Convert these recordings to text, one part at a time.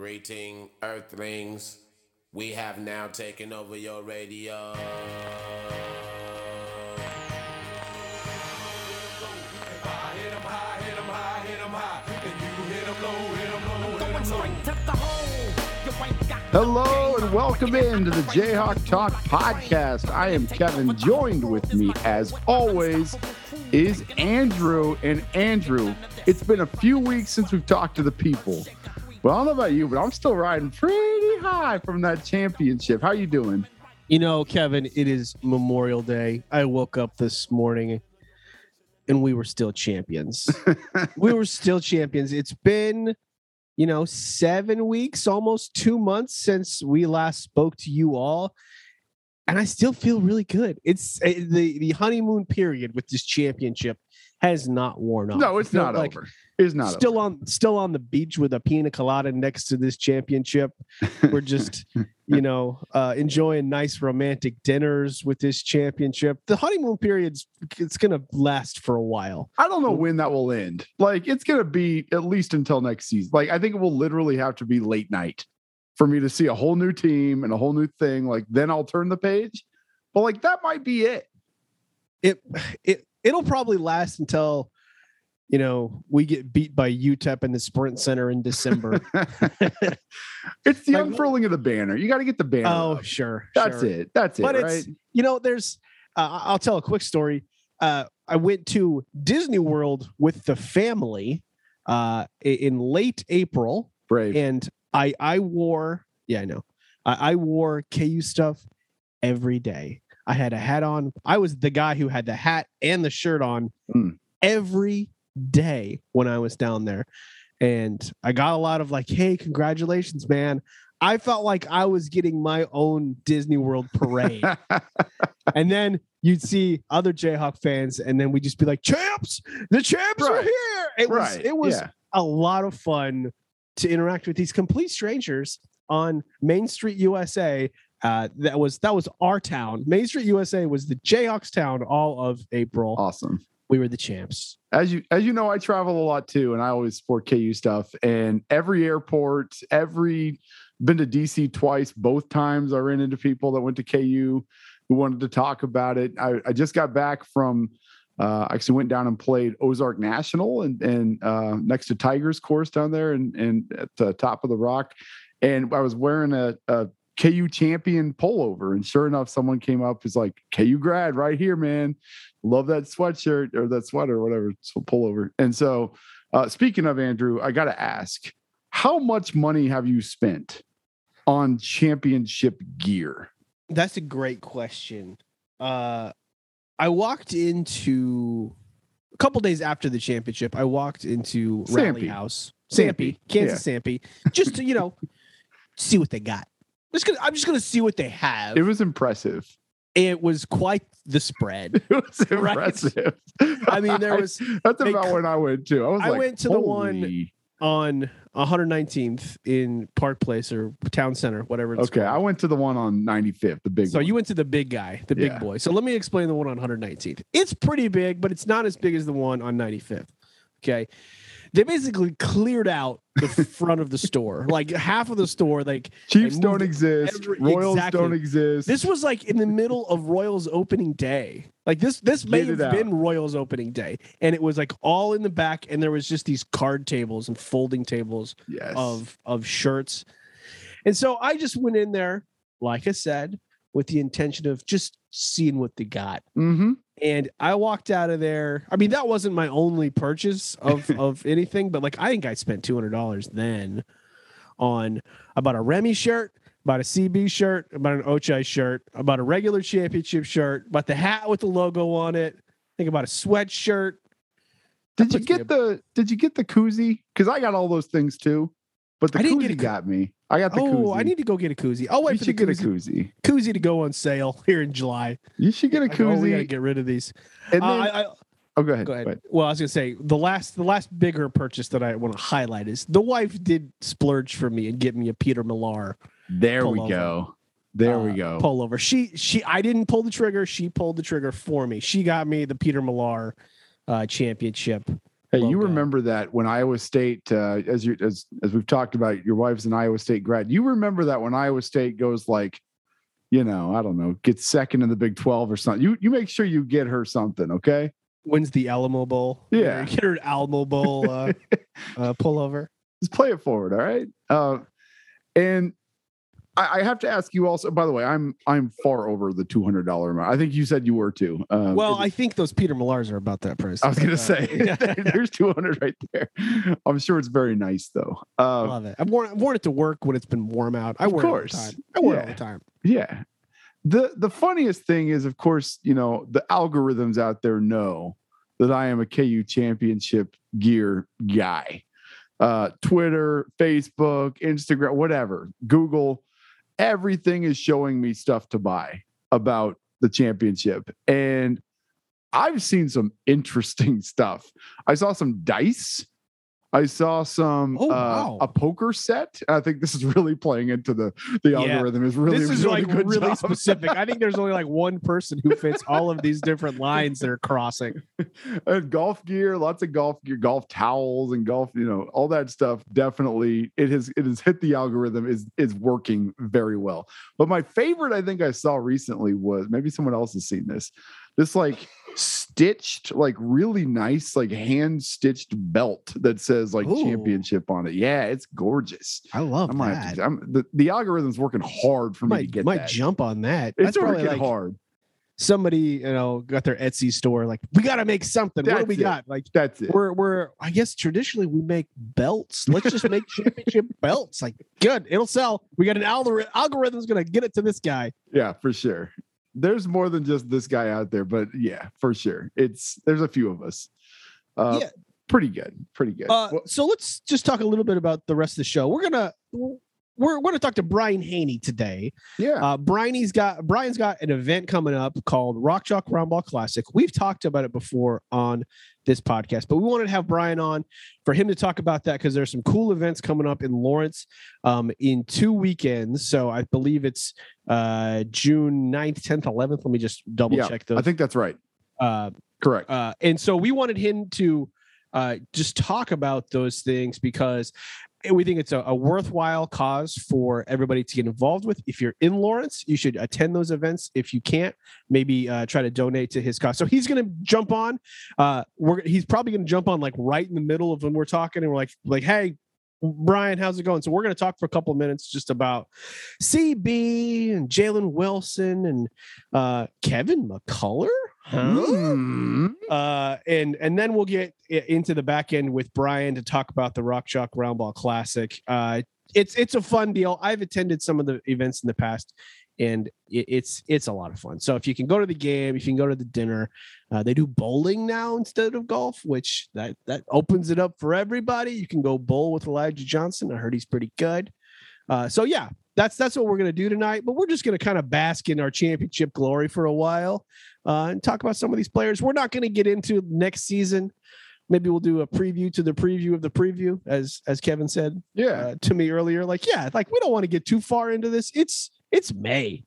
Greeting, Earthlings. We have now taken over your radio. Hello and welcome into the Jayhawk Talk podcast. I am Kevin. Joined with me, as always, is Andrew. And Andrew, it's been a few weeks since we've talked to the people. Well, I don't know about you, but I'm still riding pretty high from that championship. How you doing? You know, Kevin, it is Memorial Day. I woke up this morning and we were still champions. we were still champions. It's been, you know, seven weeks, almost two months since we last spoke to you all. And I still feel really good. It's uh, the the honeymoon period with this championship has not worn off. No, it's feel not like over. It's not still over. on still on the beach with a pina colada next to this championship. We're just, you know, uh, enjoying nice romantic dinners with this championship. The honeymoon period's it's gonna last for a while. I don't know when that will end. Like it's gonna be at least until next season. Like I think it will literally have to be late night for me to see a whole new team and a whole new thing. Like then I'll turn the page. But like that might be it. It it it'll probably last until you know we get beat by UTEP in the Sprint Center in December. it's the Like- unfurling of the banner. You got to get the banner. oh, up. sure, That's sure. it. That's it. but right? it's you know there's uh, i'll tell a quick story uh, i went to disney world with the family uh, in late april brave. and i i wore yeah i know i, I wore ku stuff every day i had a hat on i was the guy who had the hat and the shirt on Mm. every day when i was down there and i got a lot of like hey congratulations man i felt like i was getting my own disney world parade and then you'd see other Jayhawk fans, and then we'd just be like, "Champs! The champs are here!" It was it was Yeah. a lot of fun to interact with these complete strangers on Main Street, USA. Uh, that was that was our town. Main Street, USA was the Jayhawks town all of April. awesome. We were the champs. As you as you know, I travel a lot too, and I always support KU stuff. And every airport, every been to DC twice. Both times I ran into people that went to KU who wanted to talk about it. I, I just got back from uh, actually went down and played Ozark National and and uh, next to Tigers course down there and and at the top of the rock. And I was wearing a, a KU champion pullover, and sure enough, someone came up is like KU grad right here, man. Love that sweatshirt or that sweater, or whatever it's a pullover. And so, uh, speaking of Andrew, I got to ask, how much money have you spent on championship gear? That's a great question. Uh, I walked into a couple days after the championship. I walked into Rally House, Sampy, Sampy, Kansas Sampy, just to you know see what they got. Just gonna, I'm just gonna see what they have. It was impressive. it was quite the spread. It was Right. impressive. I mean, there was that's about when I went too. I was I like, went to the one- on 119th in Park Place or Town Center, whatever it's Okay, I went to the one on 95th, the big So one. you went to the big guy, the big boy. So let me explain the one on 119th. It's pretty big, but it's not as big as the one on 95th. Okay. They basically cleared out the front of the store. Like half of the store, like Chiefs don't exist. every- Royals exactly. don't exist. this was like in the middle of Royals opening day. Like this this may Get have out. been Royals opening day. And it was like all in the back, and there was just these card tables and folding tables yes. of of shirts. And so I just went in there, like I said, with the intention of just seeing what they got. mm-hmm. And I walked out of there. I mean, that wasn't my only purchase of of anything, but like I think I spent two hundred dollars then on about a Remy shirt, about a CB shirt, about an Ochai shirt, about a regular championship shirt, about the hat with the logo on it. I think about a sweatshirt. Did you get the Did you get the koozie? Because I got all those things too, but the koozie a got me. I got the Oh, koozie. I need to go get a koozie. Oh, I'll wait you for the should get a koozie, koozie. koozie to go on sale here in July. You should get a oh, we gotta get rid of these. and Uh, then, I, I, oh, go ahead. go ahead. Well, I was gonna say the last the last bigger purchase that I want to highlight is the wife did splurge for me and get me a Peter Millar There we go. There uh, we go. pullover. She she I didn't pull the trigger. She pulled the trigger for me. She got me the Peter Millar uh, championship Hey, you remember that when Iowa State, uh, as you as as we've talked about, your wife's an Iowa State grad. You remember that when Iowa State goes like, you know, I don't know, gets second in the Big Twelve or something. You you make sure you get her something, okay? Wins the Alamo Bowl. Yeah. Get her an Alamo Bowl uh, uh, pullover. Just play it forward, all right? Uh, and I, I have to ask you also. By the way, I'm I'm far over the two hundred dollar amount. I think you said you were too. Um, Well, I think those Peter Millars are about that price. I was gonna Uh, say there's 200 right there. I'm sure it's very nice though. I Uh, love it. I've worn, I've worn it to work when it's been warm out. I Of wear course. it all the time. I wear it all Yeah. the time. yeah. The the funniest thing is, of course, you know, the algorithms out there know that I am a KU championship gear guy. Uh, Twitter, Facebook, Instagram, whatever, Google, everything is showing me stuff to buy about the championship. And I've seen some interesting stuff. I saw some dice. I saw some Oh, uh, wow. a poker set. I think this is really playing into the the Yeah. algorithm. Is really this is really like good really job. specific. I think there's only like one person who fits all of these different lines that are crossing. and golf gear, lots of golf gear, golf towels, and golf, you know, all that stuff. Definitely, it has it has hit the algorithm. is is working very well. But my favorite, I think I saw recently was maybe someone else has seen this. This like stitched, like really nice, like hand stitched belt that says like Ooh. championship on it. Yeah, it's gorgeous. I love I'm gonna I'm, the, the algorithm's working hard for me to might get might that. jump on that. it's That's probably working like hard. somebody you know got their Etsy store. Like we got to make something. what do we it. got? Like That's it. we're we're I guess traditionally we make belts. Let's just make championship belts. Like good, it'll sell. We got an algorithm. Algorithm's gonna get it to this guy. Yeah, for sure. There's more than just this guy out there, but yeah, for sure. It's there's a few of us. Uh Yeah. pretty good. Pretty good. Uh, Well, so let's just talk a little bit about the rest of the show. We're gonna we're going to talk to Brian Haney today. yeah. Uh, Brian's got Brian's got an event coming up called Rock Chalk Roundball Classic. We've talked about it before on this podcast, but we wanted to have Brian on for him to talk about that because there's some cool events coming up in Lawrence um, in two weekends. So I believe it's uh, June 9th, 10th, 11th. Let me just double Yeah, check those. I think that's right. uh, Correct. uh, and so we wanted him to uh, just talk about those things because we think it's a, a worthwhile cause for everybody to get involved with. If you're in Lawrence, you should attend those events. If you can't, maybe uh, try to donate to his cause. So he's going to jump on. Uh, we're he's probably going to jump on like right in the middle of when we're talking, and we're like, like, hey. Brian, how's it going? So we're going to talk for a couple of minutes just about CB and Jalen Wilson and uh, Kevin McCullar. Huh? Uh, and and then we'll get into the back end with Brian to talk about the Rock Chalk Roundball Classic. Uh, it's it's a fun deal. I've attended some of the events in the past, and it, it's it's a lot of fun. So if you can go to the game, if you can go to the dinner, uh, they do bowling now instead of golf, which that that opens it up for everybody. You can go bowl with Elijah Johnson. I heard he's pretty good. Uh, so yeah, that's that's what we're gonna do tonight. But we're just gonna kind of bask in our championship glory for a while uh, and talk about some of these players. We're not going to get into next season. Maybe we'll do a preview to the preview of the preview, as as Kevin said Yeah. uh, to me earlier. Like, yeah, like we don't want to get too far into this. It's it's May.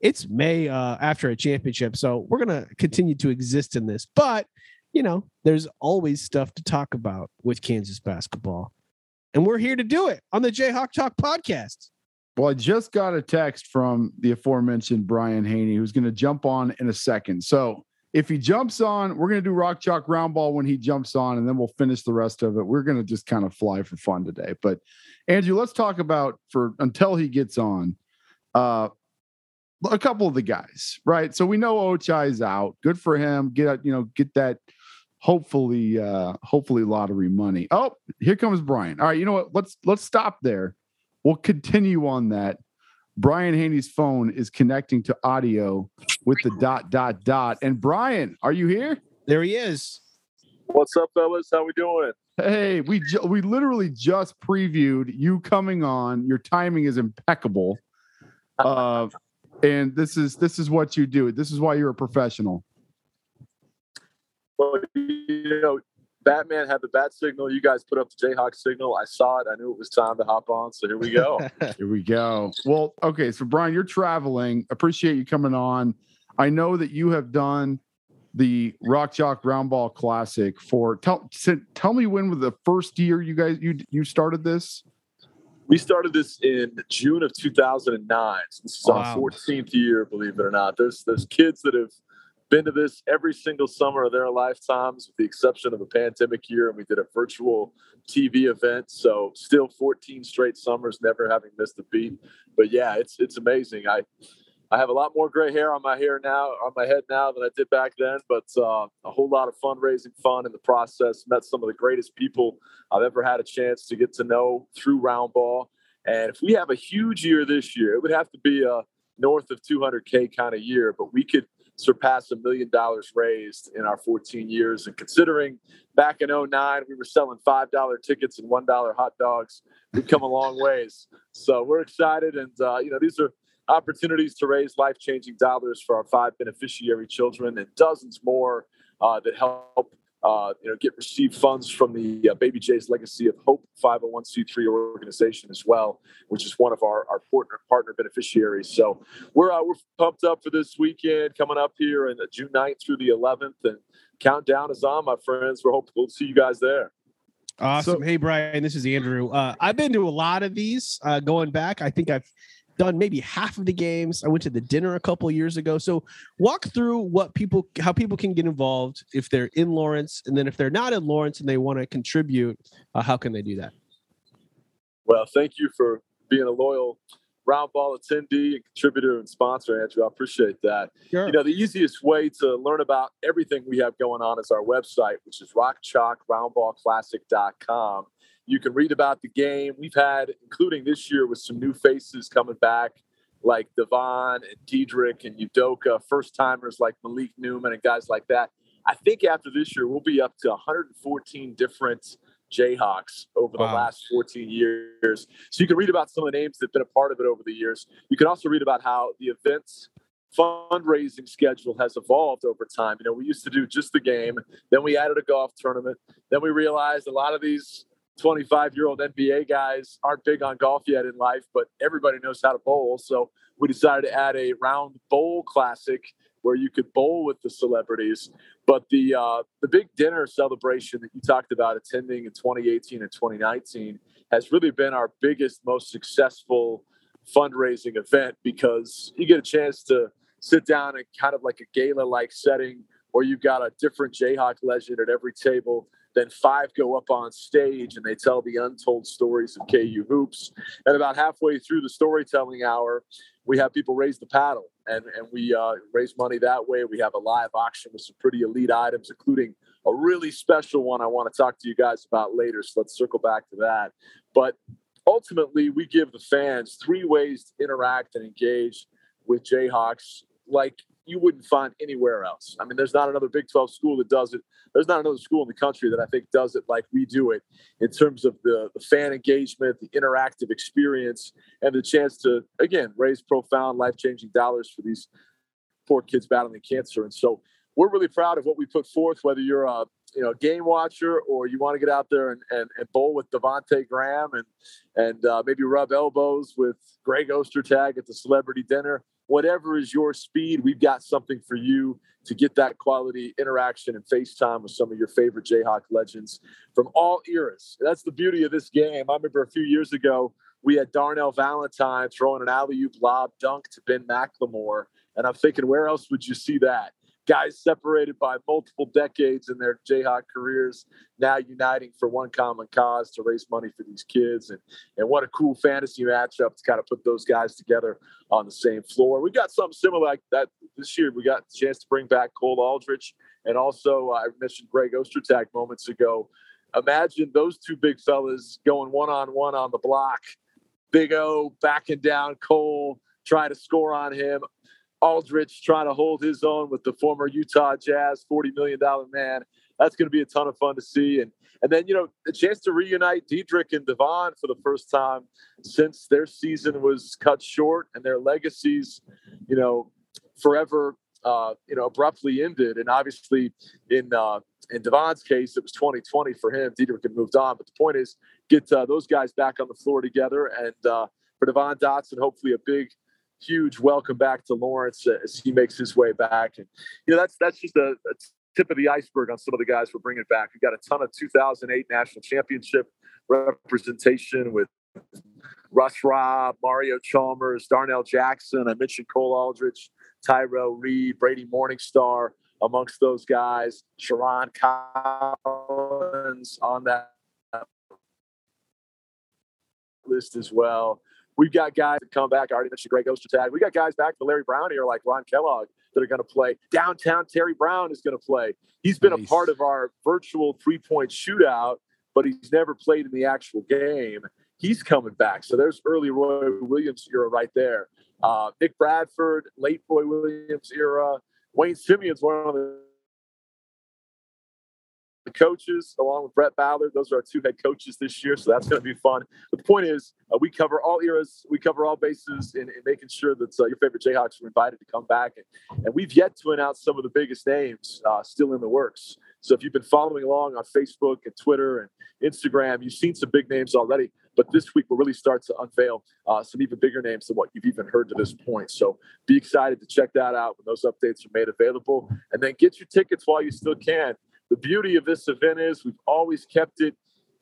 It's May uh, after a championship, so we're gonna continue to exist in this. But you know, there's always stuff to talk about with Kansas basketball, and we're here to do it on the Jayhawk Talk podcast. Well, I just got a text from the aforementioned Brian Haney, who's going to jump on in a second. So if he jumps on, we're going to do Rock Chalk Round Ball when he jumps on, and then we'll finish the rest of it. We're going to just kind of fly for fun today. But Andrew, let's talk about for until he gets on. Uh, a couple of the guys, right? So we know Ochai is out. Good for him. Get you know, get that hopefully uh hopefully lottery money. Oh, here comes Brian. All right, you know what? Let's let's stop there. We'll continue on that. Brian Haney's phone is connecting to audio with the dot dot dot. And Brian, are you here? There he is. What's up, fellas? How we doing? Hey, we ju- we literally just previewed you coming on. Your timing is impeccable. Uh, and this is this is what you do. This is why you're a professional. Well, you know, Batman had the bat signal. You guys put up the Jayhawk signal. I saw it. I knew it was time to hop on. So here we go. Here we go. Well, okay. So, Brian, you're traveling. Appreciate you coming on. I know that you have done the Rock Chalk Round Ball Classic for tell tell me when was the first year you guys you you started this? We started this in June of 2009. So this is Wow. our 14th year, believe it or not. There's there's kids that have been to this every single summer of their lifetimes, with the exception of a pandemic year, and we did a virtual TV event. So still 14 straight summers, never having missed a beat. But yeah, it's it's amazing. I I have a lot more gray hair on my hair now, on my head now than I did back then. But uh, a whole lot of fundraising fun in the process. Met some of the greatest people I've ever had a chance to get to know through round ball. And if we have a huge year this year, it would have to be a north of 200k kind of year. But we could surpass a million dollars raised in our 14 years. And considering back in 09, we were selling $5 tickets and $1 hot dogs, we've come a long ways. So we're excited. And, uh, you know, these are opportunities to raise life changing dollars for our five beneficiary children and dozens more uh, that help. Uh, you know, get receive funds from the uh, Baby J's Legacy of Hope 501c3 organization as well, which is one of our, our partner partner beneficiaries. So we're uh, we're pumped up for this weekend coming up here in June 9th through the 11th, and countdown is on, my friends. We're hopeful to see you guys there. Awesome. hey, Brian, this is Andrew. Uh, I've been to a lot of these uh, going back. I think I've done maybe half of the games. I went to the dinner a couple years ago. So walk through what people, how people can get involved if they're in Lawrence, and then if they're not in Lawrence and they want to contribute, uh, how can they do that? Well, thank you for being a loyal round ball attendee and contributor and sponsor, Andrew. I appreciate that. Sure. You know, the easiest way to learn about everything we have going on is our website, which is rockchalkroundballclassic.com. You can read about the game. We've had, including this year, with some new faces coming back, like Devon and Dedric and Udoka, first timers like Malik Newman and guys like that. I think after this year, we'll be up to 114 different Jayhawks over the Wow. last 14 years. So you can read about some of the names that have been a part of it over the years. You can also read about how the events fundraising schedule has evolved over time. You know, we used to do just the game, then we added a golf tournament, then we realized a lot of these 25 year old NBA guys aren't big on golf yet in life, but everybody knows how to bowl. So we decided to add a round bowl classic where you could bowl with the celebrities. But the uh, the big dinner celebration that you talked about attending in 2018 and 2019 has really been our biggest, most successful fundraising event because you get a chance to sit down in kind of like a gala like setting where you've got a different Jayhawk legend at every table. Then five go up on stage and they tell the untold stories of KU hoops. And about halfway through the storytelling hour, we have people raise the paddle and, and we uh, raise money that way. We have a live auction with some pretty elite items, including a really special one I want to talk to you guys about later. So let's circle back to that. But ultimately, we give the fans three ways to interact and engage with Jayhawks like you wouldn't find anywhere else. I mean, there's not another Big 12 school that does it. There's not another school in the country that I think does it like we do it in terms of the, the fan engagement, the interactive experience, and the chance to, again, raise profound, life changing dollars for these poor kids battling cancer. And so we're really proud of what we put forth, whether you're a you know game watcher or you want to get out there and, and, and bowl with Devonte Graham and and uh, maybe rub elbows with Greg Ostertag at the celebrity dinner. Whatever is your speed, we've got something for you to get that quality interaction and FaceTime with some of your favorite Jayhawk legends from all eras. That's the beauty of this game. I remember a few years ago, we had Darnell Valentine throwing an alley oop lob dunk to Ben McLemore. And I'm thinking, where else would you see that? Guys separated by multiple decades in their Jayhawk careers, now uniting for one common cause to raise money for these kids. And, and what a cool fantasy matchup to kind of put those guys together on the same floor. We got something similar like that this year. We got a chance to bring back Cole Aldrich and also uh, I mentioned Greg Ostertag moments ago. Imagine those two big fellas going one on one on the block. Big O backing down Cole, trying to score on him. Aldrich trying to hold his own with the former Utah Jazz $40 million man. That's going to be a ton of fun to see. And and then, you know, the chance to reunite Dedric and Devon for the first time since their season was cut short and their legacies, you know, forever, uh, you know, abruptly ended. And obviously, in uh, in Devon's case, it was 2020 for him. Dedric had moved on. But the point is, get uh, those guys back on the floor together. And uh, for Devon Dotson, hopefully a big huge welcome back to Lawrence as he makes his way back. And you know, that's that's just a, a tip of the iceberg on some of the guys we're bringing back. We've got a ton of 2008 national championship representation with Russ Robb, Mario Chalmers, Darnell Jackson. I mentioned Cole Aldrich, Tyrel Reed, Brady Morningstar amongst those guys. Sherron Collins on that list as well. We've got guys that come back. I already mentioned Greg Ostertag. We got guys back to Larry Brown here, like Ron Kellogg, that are going to play. Downtown Terry Brown is going to play. He's been nice. a part of our virtual three point shootout, but he's never played in the actual game. He's coming back. So there's early Roy Williams era right there. Uh, Nick Bradford, late Roy Williams era. Wayne Simien's one of the the coaches, along with Brett Ballard. Those are our two head coaches this year, so that's going to be fun. But the point is, uh, we cover all eras, we cover all bases in, in making sure that uh, your favorite Jayhawks are invited to come back. And, and we've yet to announce some of the biggest names uh, still in the works. So if you've been following along on Facebook and Twitter and Instagram, you've seen some big names already. But this week we'll really start to unveil uh, some even bigger names than what you've even heard to this point. So be excited to check that out when those updates are made available, and then get your tickets while you still can the beauty of this event is we've always kept it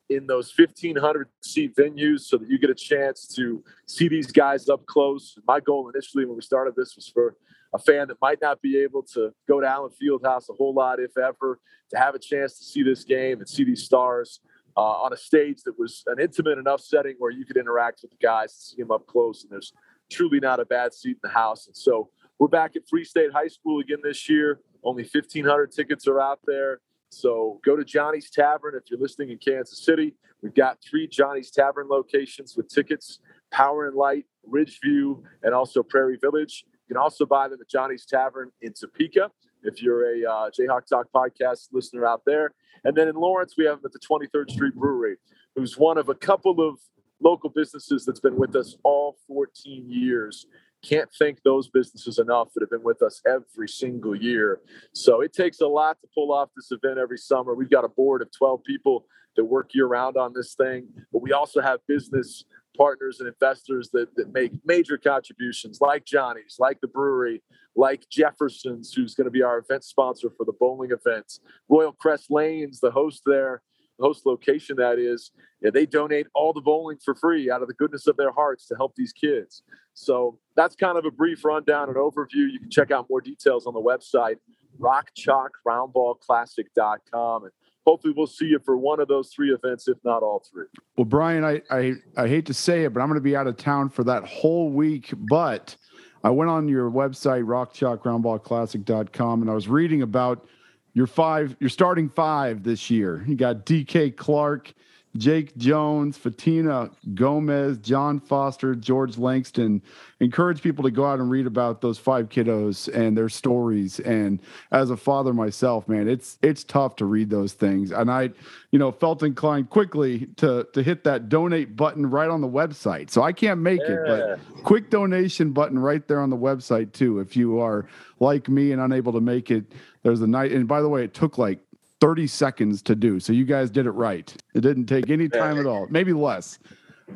in those 1500 seat venues so that you get a chance to see these guys up close. My goal initially when we started this was for a fan that might not be able to go to Allen Fieldhouse a whole lot, if ever, to have a chance to see this game and see these stars uh, on a stage that was an intimate enough setting where you could interact with the guys see them up close. And there's truly not a bad seat in the house. And so we're back at Free State High School again this year. Only 1,500 tickets are out there. So go to Johnny's Tavern if you're listening in Kansas City. We've got three Johnny's Tavern locations with tickets Power and Light, Ridgeview, and also Prairie Village. You can also buy them at Johnny's Tavern in Topeka if you're a uh, Jayhawk Talk podcast listener out there. And then in Lawrence, we have them at the 23rd Street Brewery, who's one of a couple of local businesses that's been with us all 14 years can't thank those businesses enough that have been with us every single year. So it takes a lot to pull off this event every summer. We've got a board of 12 people that work year round on this thing, but we also have business partners and investors that, that make major contributions like Johnny's, like the brewery, like Jefferson's, who's going to be our event sponsor for the bowling events, Royal Crest Lanes, the host there host location that is, yeah, they donate all the bowling for free out of the goodness of their hearts to help these kids. So that's kind of a brief rundown and overview. You can check out more details on the website, rockchalkroundballclassic.com. And hopefully we'll see you for one of those three events, if not all three. Well, Brian, I, I, I hate to say it, but I'm going to be out of town for that whole week. But I went on your website, rockchalkroundballclassic.com, and I was reading about – your five, your starting five this year. You got DK Clark, Jake Jones, Fatina Gomez, John Foster, George Langston. Encourage people to go out and read about those five kiddos and their stories. And as a father myself, man, it's it's tough to read those things. And I, you know, felt inclined quickly to to hit that donate button right on the website. So I can't make yeah. it, but quick donation button right there on the website too. If you are like me and unable to make it, there's a night. And by the way, it took like 30 seconds to do. So you guys did it right. It didn't take any time at all, maybe less.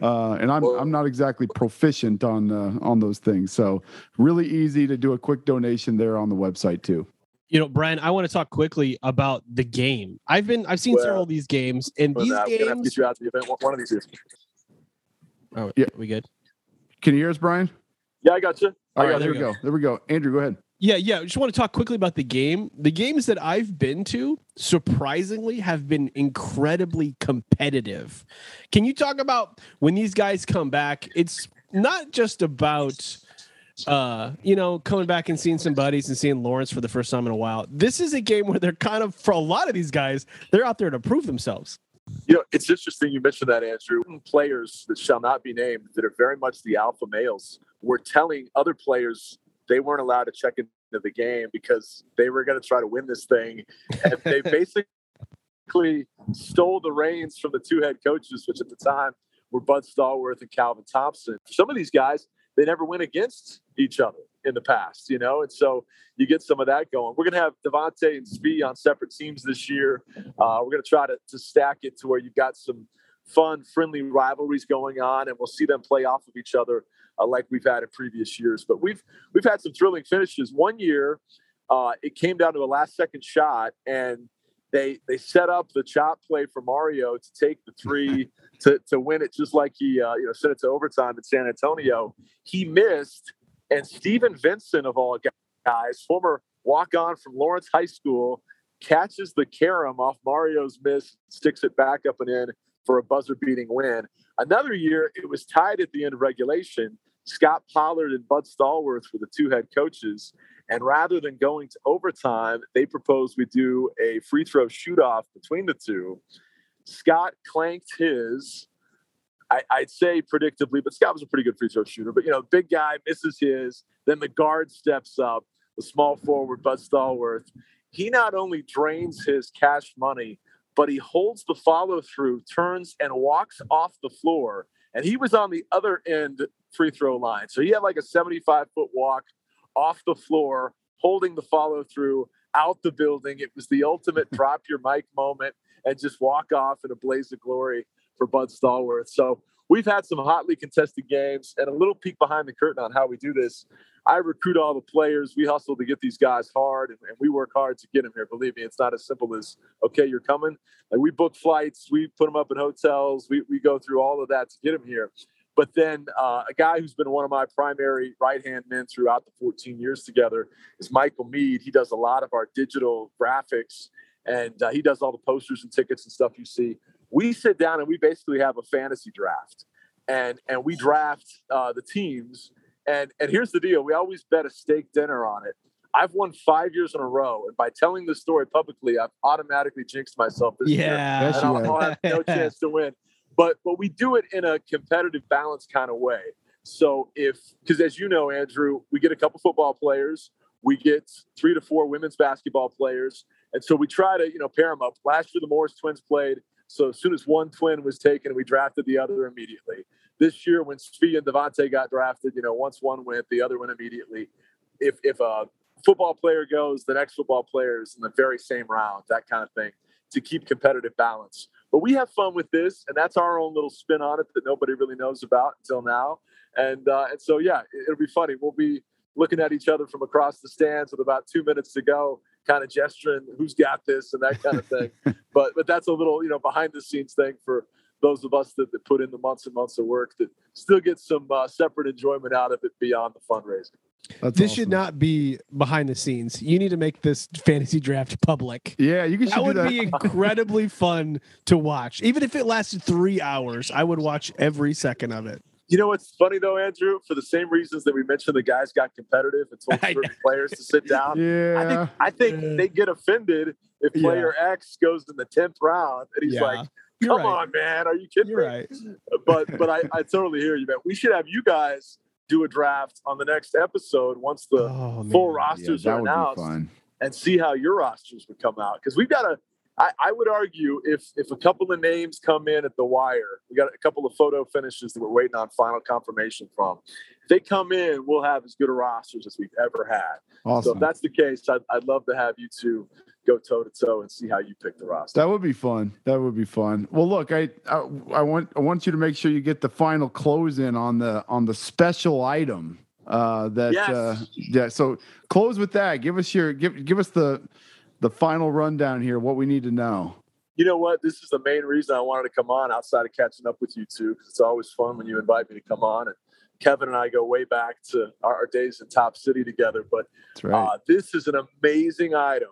Uh, and I'm I'm not exactly proficient on uh, on those things. So really easy to do a quick donation there on the website too. You know, Brian, I want to talk quickly about the game. I've been I've seen well, several of these games, and these uh, games. Have to get you out the event one of these years. Oh, yeah, we good? Can you hear us, Brian? Yeah, I got you. All right, there we go. go. There we go. Andrew, go ahead. Yeah, yeah. I just want to talk quickly about the game. The games that I've been to, surprisingly, have been incredibly competitive. Can you talk about when these guys come back? It's not just about uh, you know, coming back and seeing some buddies and seeing Lawrence for the first time in a while. This is a game where they're kind of, for a lot of these guys, they're out there to prove themselves. You know, it's interesting you mentioned that, Andrew. Players that shall not be named that are very much the alpha males were telling other players they weren't allowed to check into the game because they were going to try to win this thing. And they basically stole the reins from the two head coaches, which at the time were Bud Stallworth and Calvin Thompson. some of these guys, they never went against each other in the past, you know, and so you get some of that going. We're going to have Devonte and Svi on separate teams this year. Uh, we're going to try to, to stack it to where you've got some fun, friendly rivalries going on, and we'll see them play off of each other uh, like we've had in previous years. But we've we've had some thrilling finishes. One year, uh, it came down to a last second shot, and they they set up the chop play for Mario to take the three to, to win it, just like he uh, you know sent it to overtime in San Antonio. He missed, and Stephen Vinson of all guys, former walk on from Lawrence High School, catches the carom off Mario's miss, sticks it back up and in for a buzzer beating win. Another year, it was tied at the end of regulation. Scott Pollard and Bud Stallworth were the two head coaches. And rather than going to overtime, they proposed we do a free throw shoot off between the two. Scott clanked his, I, would say predictably, but Scott was a pretty good free throw shooter. But, you know, big guy misses his. Then the guard steps up, the small forward, Bud Stallworth. He not only drains his cash money, but he holds the follow through, turns, and walks off the floor. And he was on the other end free throw line. So he had like a 75 foot walk off the floor, holding the follow through out the building. It was the ultimate drop your mic moment and just walk off in a blaze of glory for Bud Stallworth. So we've had some hotly contested games and a little peek behind the curtain on how we do this. I recruit all the players. We hustle to get these guys hard, and, and, we work hard to get them here. Believe me, it's not as simple as okay, you're coming. Like we book flights, we put them up in hotels, we we go through all of that to get them here. But then uh, a guy who's been one of my primary right hand men throughout the 14 years together is Michael Mead. He does a lot of our digital graphics and uh, he does all the posters and tickets and stuff you see. We sit down and we basically have a fantasy draft. And, and we draft uh, the teams. And, and here's the deal. We always bet a steak dinner on it. I've won five years in a row, and by telling this story publicly, I've automatically jinxed myself this yeah. year. And I'll, I'll have no chance to win. But but we do it in a competitive balance kind of way. So if because as you know andrew we get a couple football players. We get three to four women's basketball players. And so we try to you know pair them up. Last year the morris twins played so as soon as one twin was taken we drafted the other immediately this year when Svi and Devonte got drafted you know once one went the other went immediately if if a football player goes the next football player is in the very same round that kind of thing to keep competitive balance but we have fun with this, and that's our own little spin on it that nobody really knows about until now. And uh, and so yeah, it'll be funny. We'll be looking at each other from across the stands with about two minutes to go, kind of gesturing, "Who's got this?" and that kind of thing. but but that's a little you know behind the scenes thing for those of us that, that put in the months and months of work that still get some uh, separate enjoyment out of it beyond the fundraising. That's this awesome. should not be behind the scenes. You need to make this fantasy draft public. Yeah, you can. That would that. be incredibly fun to watch. Even if it lasted three hours, I would watch every second of it. You know what's funny though, Andrew? For the same reasons that we mentioned, the guys got competitive and told certain players to sit down. Yeah, I think I think yeah. they get offended if player yeah. X goes in the tenth round and he's yeah. like, "Come right. on, man, are you kidding You're me?" Right. But but I, I totally hear you, man. We should have you guys do a draft on the next episode once the oh, full rosters yeah, are announced and see how your rosters would come out. Because we've got a, I, I would argue if if a couple of names come in at the wire, we got a couple of photo finishes that we're waiting on final confirmation from. If they come in, we'll have as good a rosters as we've ever had. Awesome. So if that's the case, I'd, I'd love to have you two go toe to toe and see how you pick the roster. That would be fun. That would be fun. Well, look, I, I, I want I want you to make sure you get the final close in on the on the special item. Uh, that yes. uh, yeah. So close with that. Give us your give give us the the final rundown here. What we need to know. You know what? This is the main reason I wanted to come on outside of catching up with you two because it's always fun when you invite me to come on and Kevin and I go way back to our, our days in Top City together. But right. uh, this is an amazing item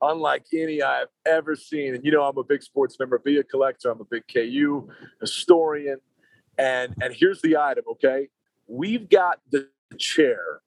unlike any I've ever seen. And you know, I'm a big sports memorabilia collector. I'm a big KU historian. And and here's the item, okay? We've got the chair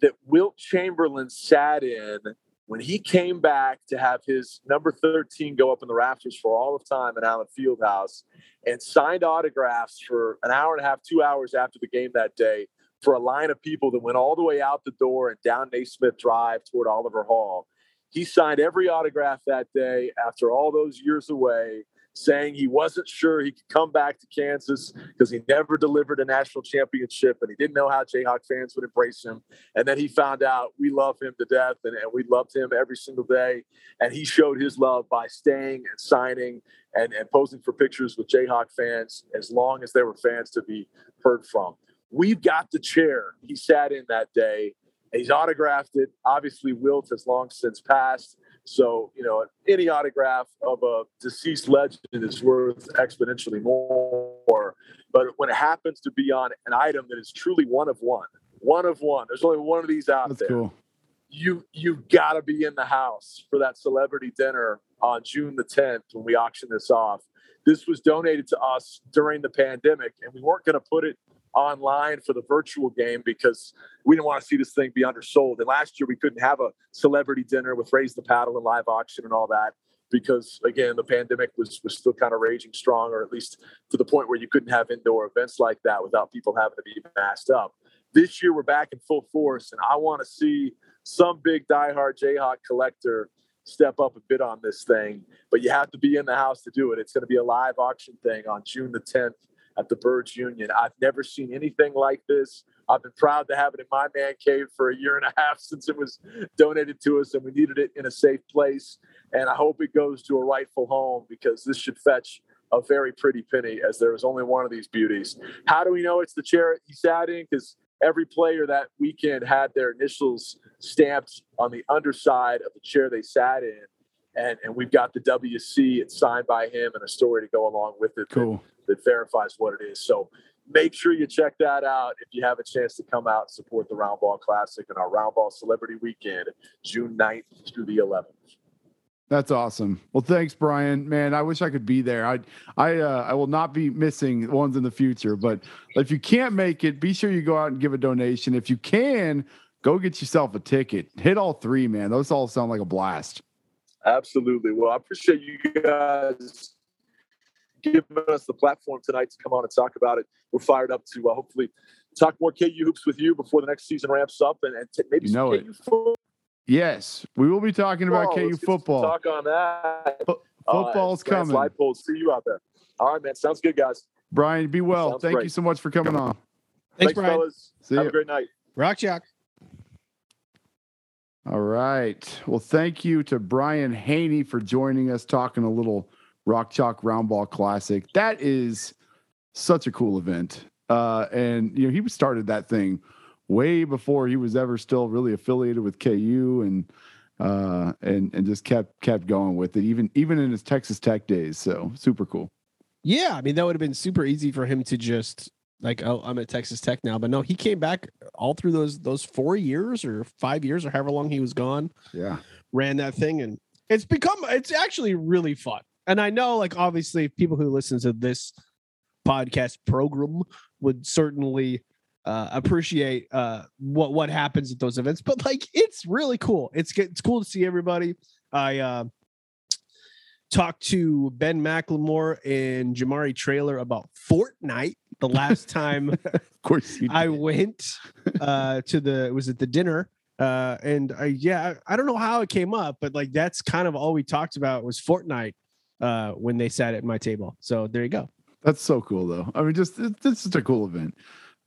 that Wilt Chamberlain sat in when he came back to have his number 13 go up in the rafters for all of time at Allen Fieldhouse and signed autographs for an hour and a half, two hours after the game that day for a line of people that went all the way out the door and down Naismith Drive toward Oliver Hall he signed every autograph that day after all those years away. Saying he wasn't sure he could come back to Kansas because he never delivered a national championship and he didn't know how Jayhawk fans would embrace him. And then he found out we love him to death and, and we loved him every single day. And he showed his love by staying and signing and, and posing for pictures with Jayhawk fans as long as there were fans to be heard from. We've got the chair he sat in that day. He's autographed it. Obviously, Wilt has long since passed. So, you know, any autograph of a deceased legend is worth exponentially more. But when it happens to be on an item that is truly one of one, one of one, there's only one of these out That's there. cool. You you've got to be in the house for that celebrity dinner on June the 10th when we auction this off. This was donated to us during the pandemic, and we weren't going to put it online for the virtual game because we didn't want to see this thing be undersold. And last year we couldn't have a celebrity dinner with Raise the Paddle and live auction and all that because again the pandemic was was still kind of raging strong, or at least to the point where you couldn't have indoor events like that without people having to be masked up. This year we're back in full force, and I want to see some big diehard Jayhawk collector step up a bit on this thing. But you have to be in the house to do it. It's going to be a live auction thing on June the 10th at the Burge Union. I've never seen anything like this. I've been proud to have it in my man cave for a year and a half since it was donated to us, and we needed it in a safe place. And I hope it goes to a rightful home because this should fetch a very pretty penny, as there is only one of these beauties. How do we know it's the chair he sat in? Because every player that weekend had their initials stamped on the underside of the chair they sat in. And, and we've got the WC, it's signed by him, and a story to go along with it that- Cool. that verifies what it is. So make sure you check that out if you have a chance to come out and support the Roundball Classic and our Roundball Celebrity Weekend, June 9th through the 11th. That's awesome. Well, thanks, Brian. Man, I wish I could be there. I, I, uh, I will not be missing ones in the future. But if you can't make it, be sure you go out and give a donation. If you can, go get yourself a ticket. Hit all three, man. Those all sound like a blast. Absolutely. Well, I appreciate you guys giving us the platform tonight to come on and talk about it. We're fired up to uh, hopefully talk more KU hoops with you before the next season ramps up and, and t- maybe You know some it. KU football. Yes, we will be talking about KU Let's football. Talk on that. Fo- All football's Lance coming. Leipold, see you out there. All right, man. Sounds good, guys. Brian, be well. Sounds Thank great. you so much for coming on. Thanks, Brian. fellas. See Have ya. a great night. Rock Chalk. All right. Well, thank you to Brian Haney for joining us, talking a little Rock Chalk Roundball Classic. That is such a cool event. Uh, and you know, he started that thing way before he was ever still really affiliated with KU and uh and and just kept kept going with it even even in his Texas Tech days. So super cool. Yeah, I mean that would have been super easy for him to just like, oh, I'm at Texas Tech now. But no, he came back all through those those four years or five years or however long he was gone. Yeah. ran that thing and it's become it's actually really fun and i know like obviously people who listen to this podcast program would certainly uh appreciate uh what what happens at those events but like it's really cool it's it's cool to see everybody i uh talked to ben mclemore and jamari traylor about fortnite the last time Of course I went uh to the was it the dinner uh and I yeah I, I don't know how it came up but like that's kind of all we talked about was Fortnite uh when they sat at my table so there you go That's so cool, though. I mean, just it, it's just a cool event.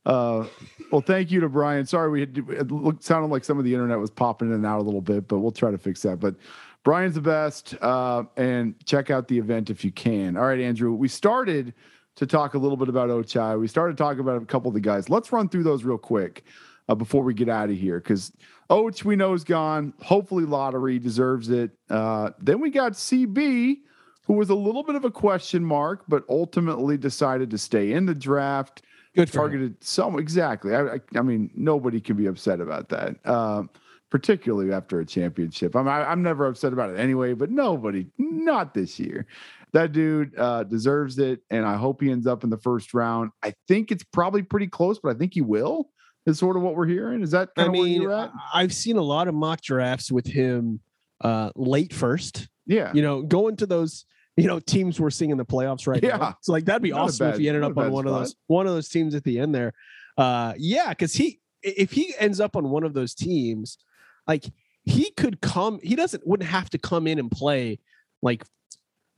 Uh, well, thank you to Brian. Sorry, we had, it looked sounded like some of the internet was popping in and out a little bit, but we'll try to fix that. But Brian's the best, uh, and check out the event if you can. All right, Andrew, we started to talk a little bit about Ochai. We started talking about a couple of the guys. Let's run through those real quick uh, before we get out of here because Och we know is gone. Hopefully, lottery deserves it. Uh, then we got CB who was a little bit of a question mark, but ultimately decided to stay in the draft. good him. Targeted some exactly. I, I, I mean, nobody can be upset about that, um, particularly after a championship. I'm, I, I'm never upset about it anyway, but nobody, not this year. That dude uh, deserves it, and I hope he ends up in the first round. I think it's probably pretty close, but I think he will. Is sort of what we're hearing. Is that I mean you're at? I- I've seen a lot of mock drafts with him uh late first Yeah, you know going to those you know teams we're seeing in the playoffs right Yeah. now so like that'd be Not awesome if he ended up on bad one of those one of those teams at the end there uh yeah because he if he ends up on one of those teams like he could come he doesn't wouldn't have to come in and play like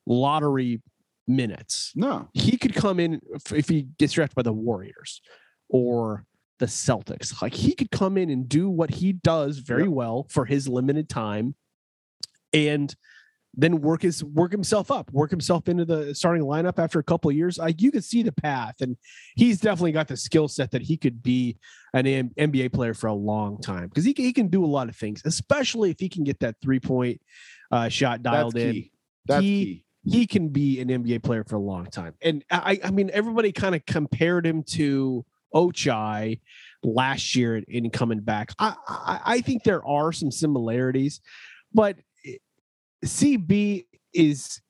lottery minutes. No. He could come in if, he gets drafted by the Warriors or the Celtics. Like he could come in and do what he does very Yep. well for his limited time and then work his work himself up, work himself into the starting lineup after a couple of years. Like you could see the path, and he's definitely got the skill set that he could be an M- NBA player for a long time because he can, he can do a lot of things, especially if he can get that three point uh, shot dialed That's in. That's He- key. He can be an NBA player for a long time. And I, I mean, everybody kind of compared him to Ochai last year in, in coming back. I, I, I think there are some similarities, but CB is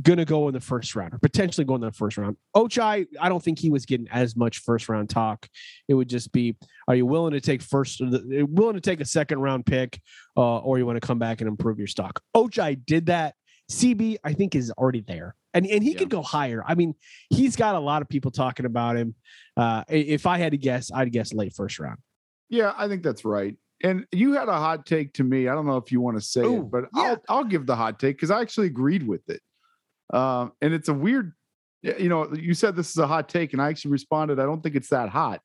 going to go in the first round or potentially going in the first round. Ochai, I don't think he was getting as much first round talk. It would just be, are you willing to take first, willing to take a second round pick, uh, or you want to come back and improve your stock? Ochai did that. CB, I think, is already there. And, and he Yeah. could go higher. I mean, he's got a lot of people talking about him. Uh, if I had to guess, I'd guess late first round. Yeah, I think that's right. And you had a hot take to me. I don't know if you want to say Ooh, it, but yeah. I'll I'll give the hot take because I actually agreed with it. Um, and it's a weird, you know, you said this is a hot take, and I actually responded, I don't think it's that hot.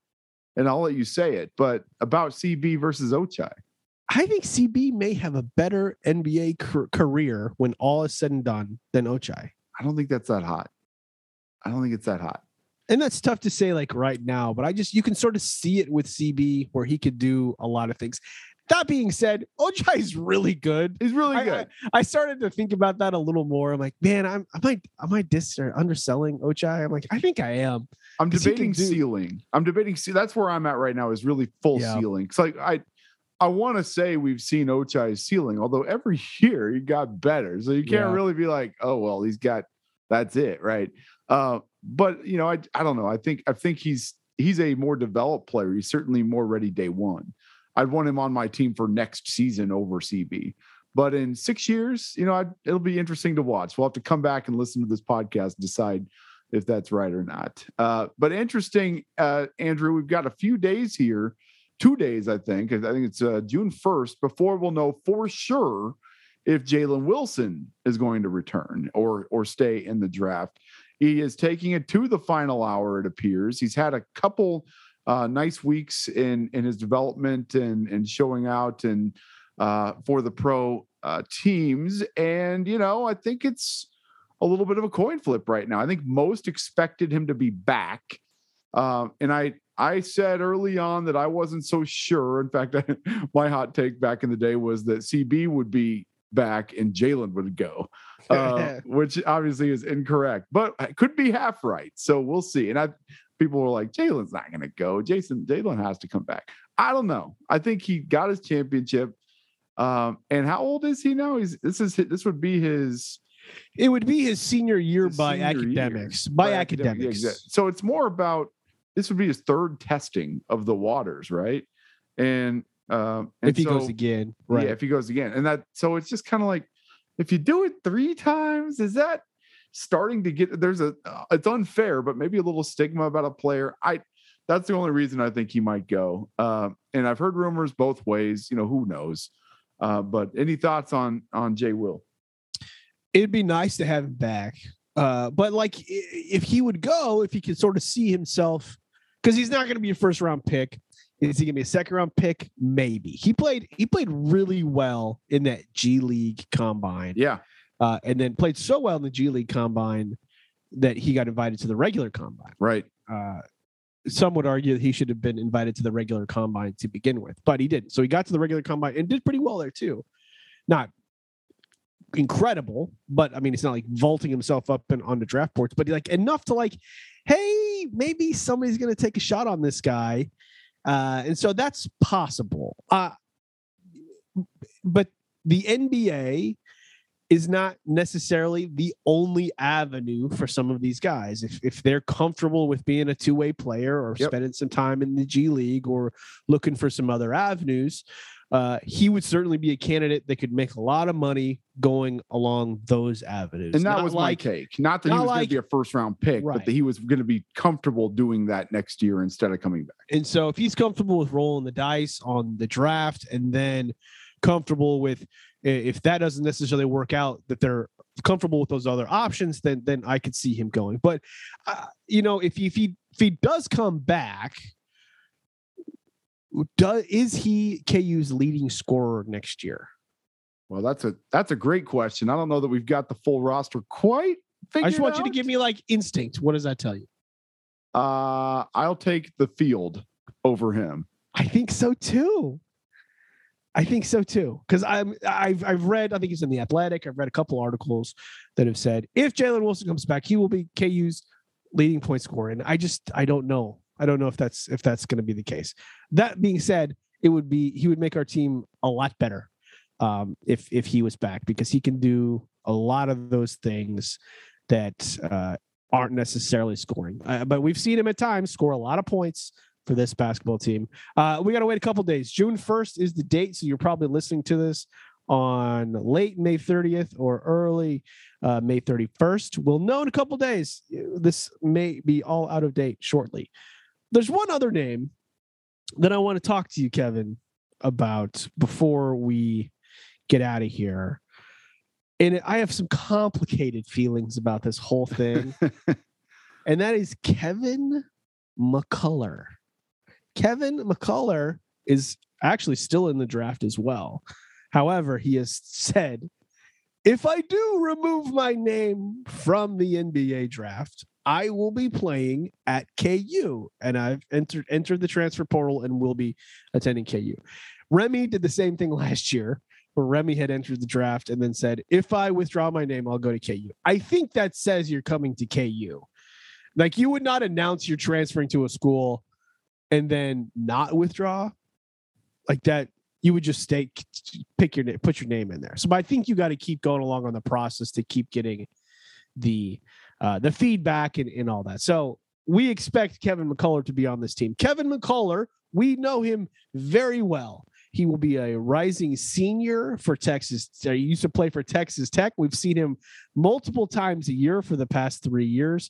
And I'll let you say it, but about CB versus Ochai. I think CB may have a better NBA car- career when all is said and done than Ochai. I don't think that's that hot. I don't think it's that hot. And that's tough to say like right now, but I just you can sort of see it with CB where he could do a lot of things. That being said, Ochai is really good. He's really good. I started to think about that a little more. I'm like, man, I'm am I am I dis or underselling Ochai? I'm like, I think I am. I'm debating do- ceiling. I'm debating. ce- That's where I'm at right now. Is really full Yeah. ceiling. It's like I, I want to say we've seen Ochai's ceiling, although every year he got better. So you can't Yeah. really be like, oh well, he's got. That's it, right? Uh, but you know, I I don't know. I think I think he's he's a more developed player. He's certainly more ready day one. I'd want him on my team for next season over CB. But in six years, you know, I'd, it'll be interesting to watch. We'll have to come back and listen to this podcast, and decide if that's right or not. Uh, but interesting, uh, Andrew, we've got a few days here, two days, I think. I think it's uh, June 1st before we'll know for sure if Jalen Wilson is going to return or or stay in the draft. He is taking it to the final hour, it appears. He's had a couple uh, nice weeks in in his development and and showing out and uh, for the pro uh, teams. And you know, I think it's a little bit of a coin flip right now. I think most expected him to be back, um, and I I said early on that I wasn't so sure. In fact, my hot take back in the day was that CB would be back and Jalen would go, uh, which obviously is incorrect, but it could be half right. So we'll see. And I people were like, Jalen's not going to go. Jason Jalen has to come back. I don't know. I think he got his championship. Um, and how old is he now? He's this is this would be his It would be his senior year his by senior year. academics. By, academic- yeah, academics. So it's more about this would be his third testing of the waters, right? And um, and if he goes so- again, yeah, if he goes again, and that so it's just kind of like if you do it three times, is that starting to get there's a uh, it's unfair, but maybe a little stigma about a player. I that's the only reason I think he might go. Um, and I've heard rumors both ways. You know, who knows? Uh, but any thoughts on on Jay Will? It'd be nice to have him back. Uh, but like, if he would go, if he could sort of see himself, because he's not going to be a first round pick. Is he going to be a second round pick? Maybe. He played. He played really well in that G League combine. Yeah, uh, and then played so well in the G League Combine that he got invited to the regular Combine. right. Uh, some would argue that he should have been invited to the regular Combine to begin with, but he didn't. So he got to the regular Combine and did pretty well there too. Not incredible, but I mean, it's not like vaulting himself up and on the draft boards, but like enough to like, hey, maybe somebody's going to take a shot on this guy. Uh, and so that's possible. Uh, but the NBA is not necessarily the only avenue for some of these guys. If if they're comfortable with being a two-way player or Yep. spending some time in the G League or looking for some other avenues, uh, he would certainly be a candidate that could make a lot of money going along those avenues. And that Not was like my take. Not that he not was going to be a first round pick, but that he was going to be comfortable doing that next year instead of coming back. And so if he's comfortable with rolling the dice on the draft and then comfortable with if that doesn't necessarily work out, that they're comfortable with those other options, then then I could see him going. But uh, you know, if he, if he if he does come back, does is he KU's leading scorer next year? Well, that's a that's a great question. I don't know that we've got the full roster quite. I just want out. you to give me like instinct. What does that tell you? Uh, I'll take the field over him. I think so too. I think so too. Because I'm I've I've read, I think it's in the athletic, I've read a couple articles that have said if Jalen Wilson comes back, he will be KU's leading point scorer. And I just I don't know. I don't know if that's if that's going to be the case. That being said, it would be he would make our team a lot better um, if if he was back because he can do a lot of those things that uh, aren't necessarily scoring. Uh, but we've seen him at times score a lot of points for this basketball team. Uh, we got to wait a couple days. June 1st is the date. So you're probably listening to this on late May 30th or early uh, May 31st. We'll know in a couple days. This may be all out of date shortly. There's one other name that I want to talk to you, Kevin, about before we get out of here. And I have some complicated feelings about this whole thing. and that is Kevin McCullar. Kevin McCullar is actually still in the draft as well. However, he has said, if I do remove my name from the NBA draft, I will be playing at KU. And I've entered entered the transfer portal and will be attending KU. Remy did the same thing last year, where Remy had entered the draft and then said, if I withdraw my name, I'll go to KU. I think that says you're coming to KU. Like you would not announce you're transferring to a school and then not withdraw like that you would just stay pick your put your name in there. So i think you got to keep going along on the process to keep getting the uh the feedback and, and all that. So we expect kevin mccullar to be on this team. Kevin mccullar we know him very well. He will be a rising senior for texas he used to play for texas tech. We've seen him multiple times a year for the past three years.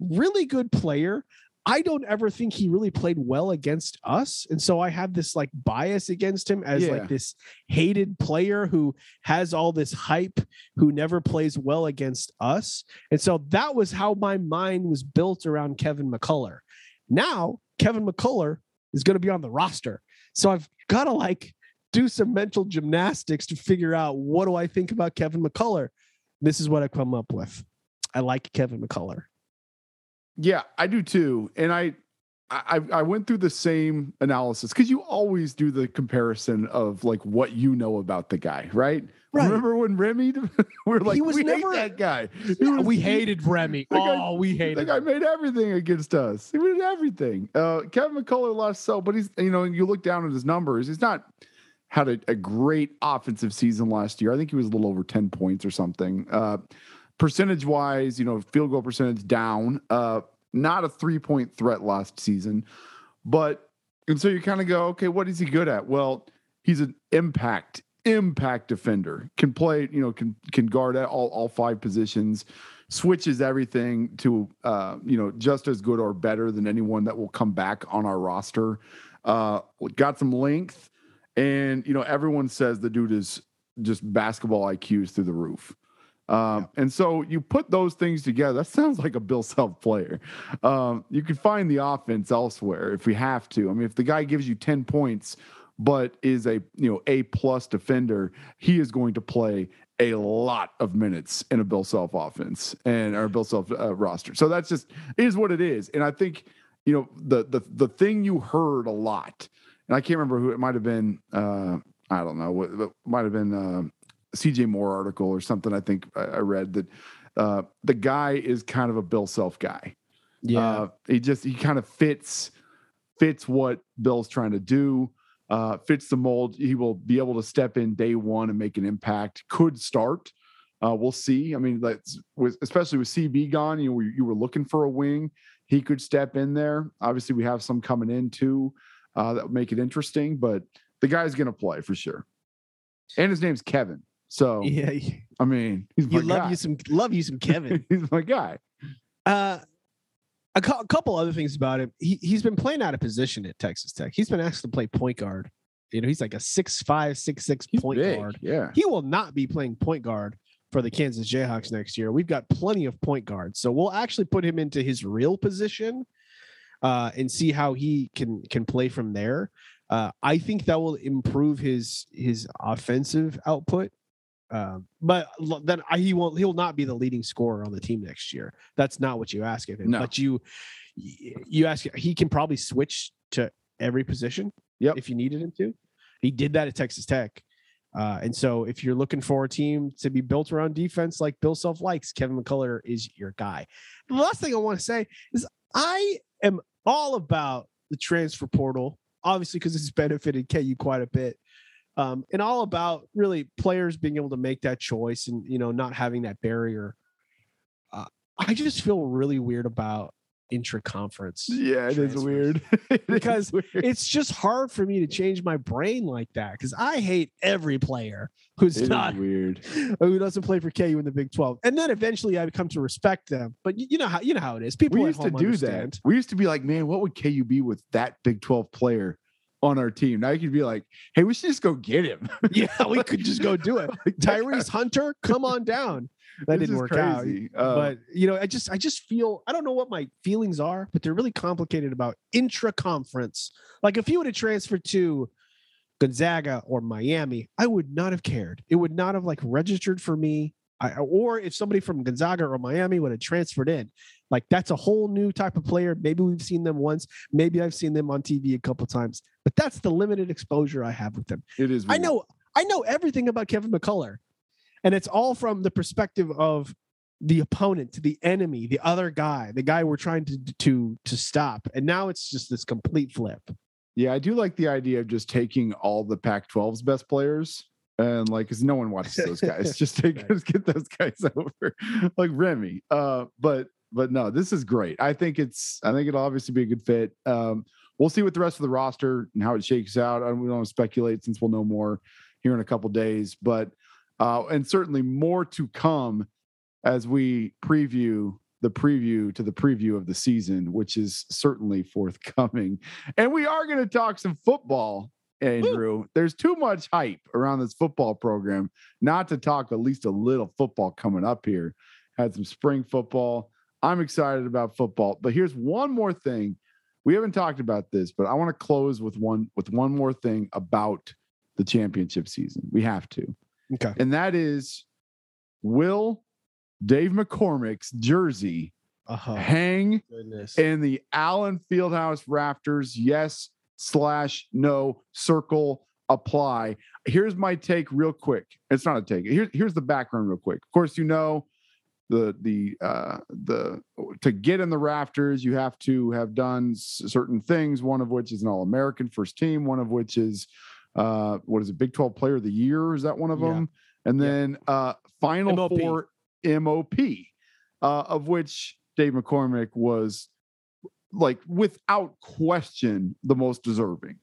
Really good player I don't ever think he really played well against us. And so I have this like bias against him as Yeah. like this hated player who has all this hype, who never plays well against us. And so that was how my mind was built around Kevin McCullar. Now, Kevin McCullar is going to be on the roster. So I've got to like do some mental gymnastics to figure out what do I think about Kevin McCullar. This is what I come up with. I like Kevin McCullar. Yeah, I do too. And I I I went through the same analysis because you always do the comparison of like what you know about the guy, right? Right. Remember when Remy we are like He was we never- hate that guy. Yeah, was- we he- hated Remy. the guy- oh, we hated. hated. guy made everything against us. He did everything. Uh, Kevin McCullar lost so, but he's you know you look down at his numbers. He's not had a, a great offensive season last year. I think he was a little over ten points or something. Uh, percentage wise, you know, field goal percentage down. Uh, not a three point threat last season, but and so you kind of go, okay, what is he good at? Well, he's an impact impact defender. Can play, you know, can can guard at all all five positions. Switches everything to uh, you know just as good or better than anyone that will come back on our roster. Uh, got some length, and you know everyone says the dude is just basketball IQs through the roof. Um, And so you put those things together. That sounds like a Bill Self player. Um, you can find the offense elsewhere if we have to. I mean, if the guy gives you 10 points, but is a you know A plus defender, he is going to play a lot of minutes in a Bill Self offense and our Bill Self uh, roster. So that's just is what it is. And I think you know the the the thing you heard a lot, and I can't remember who it might have been. Uh, I don't know what might have been. Uh, CJ Moore article or something. I think I, read that uh, the guy is kind of a Bill Self guy. Uh, he just he kind of fits fits what Bill's trying to do. Uh, fits the mold. He will be able to step in day one and make an impact. Could start. Uh, we'll see. I mean, that's with especially with CB gone. You know, you were looking for a wing. He could step in there. Obviously, we have some coming in too uh, that would make it interesting. But the guy's going to play for sure. And his name's Kevin. So yeah. I mean, he's You my love guy. you some love you some Kevin. he's my guy. Uh, a, cou- a couple other things about him. He he's been playing out of position at Texas Tech. He's been asked to play point guard. You know, he's like a six five, six six He's point big. guard. Yeah. He will not be playing point guard for the Kansas Jayhawks next year, we've got plenty of point guards. So we'll actually put him into his real position uh, and see how he can can play from there. Uh, I think that will improve his his offensive output. Um, but then he won't. He'll not be the leading scorer on the team next year. That's not what you ask of him. No. But you you ask. He can probably switch to every position. Yep. If you needed him to, he did that at Texas Tech. Uh, and so, if you're looking for a team to be built around defense like Bill Self likes, Kevin McCullar is your guy. The last thing I want to say is I am all about the transfer portal, obviously, because it's benefited KU quite a bit. Um, and all about really players being able to make that choice and you know not having that barrier. Uh, I just feel really weird about intra-conference. Yeah, it is weird It is Because weird. It's just hard for me to change my brain like that because I hate every player who's It not weird. who doesn't play for KU in the Big 12. And then eventually I come to respect them. But you, you know how you know how it is. People We used to do understand. that. We used to be like, man, what would KU be with that Big 12 player on our team? Now you could be like, hey, we should just go get him. Yeah, we could just go do it. Tyrese Hunter, come on down. That This didn't work out. Uh, but you know, I just I just feel I don't know what my feelings are, but they're really complicated about intra-conference. Like if you would have transferred to Gonzaga or Miami, I would not have cared. It would not have like registered for me. I, or if somebody from Gonzaga or Miami would have transferred in, like that's a whole new type of player. Maybe we've seen them once. Maybe I've seen them on TV a couple times, but that's the limited exposure I have with them. it is. I know I know everything about Kevin McCullar. And it's all from the perspective of the opponent, to the enemy, the other guy, the guy we're trying to to to stop. And now it's just this complete flip. Yeah, I do like the idea of just taking all the Pac-12's best players and like, because no one watches those guys. just take, Right. just get those guys over, like Remy. Uh, but but no, this is great. I think it's, I think it'll obviously be a good fit. Um, we'll see what the rest of the roster and how it shakes out. I we don't want to speculate since we'll know more here in a couple days, but uh, and certainly more to come as we preview the preview to the preview of the season, which is certainly forthcoming. And we are going to talk some football, Andrew. There's too much hype around this football program not to talk at least a little football coming up here. Had some spring football. I'm excited about football, but here's one more thing. We haven't talked about this, but I want to close with one with one more thing about the championship season. We have to. Okay. And that is will Dave McCormack's jersey Uh-huh. hang Goodness. in the Allen Fieldhouse rafters? Yes slash no circle apply. Here's my take real quick. It's not a take. Here, here's the background real quick. Of course, you know the the uh the to get in the rafters you have to have done certain things one of which is an all-american first team one of which is uh what is it big 12 player of the year is that one of Yeah. them and Yeah. then uh final MOP. four mop uh of which dave mccormack was like without question the most deserving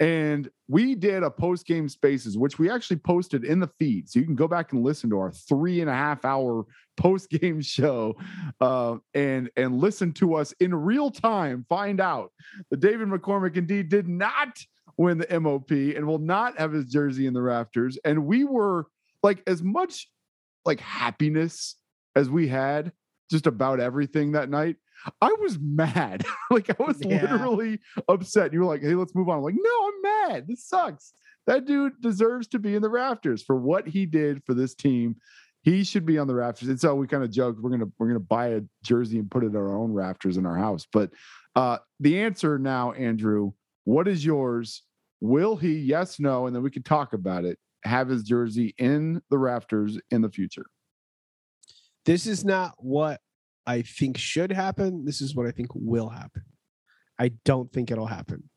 and we did a post game spaces, which we actually posted in the feed. So you can go back and listen to our three and a half hour post game show uh, and, and listen to us in real time. Find out that David McCormack indeed did not win the MOP and will not have his jersey in the rafters. And we were like, as much like happiness as we had just about everything that night. I was mad. like I was Yeah. literally upset. You were like, "Hey, let's move on." I'm like, "No, I'm mad. This sucks. That dude deserves to be in the rafters for what he did for this team. He should be on the rafters." And so we kind of joked, "We're gonna we're gonna buy a jersey and put it in our own rafters in our house." But uh, the answer now, Andrew, what is yours? Will he? Yes, no, and then we can talk about it. Have his jersey in the rafters in the future. this is not what I think should happen. This is what I think will happen. I don't think it'll happen.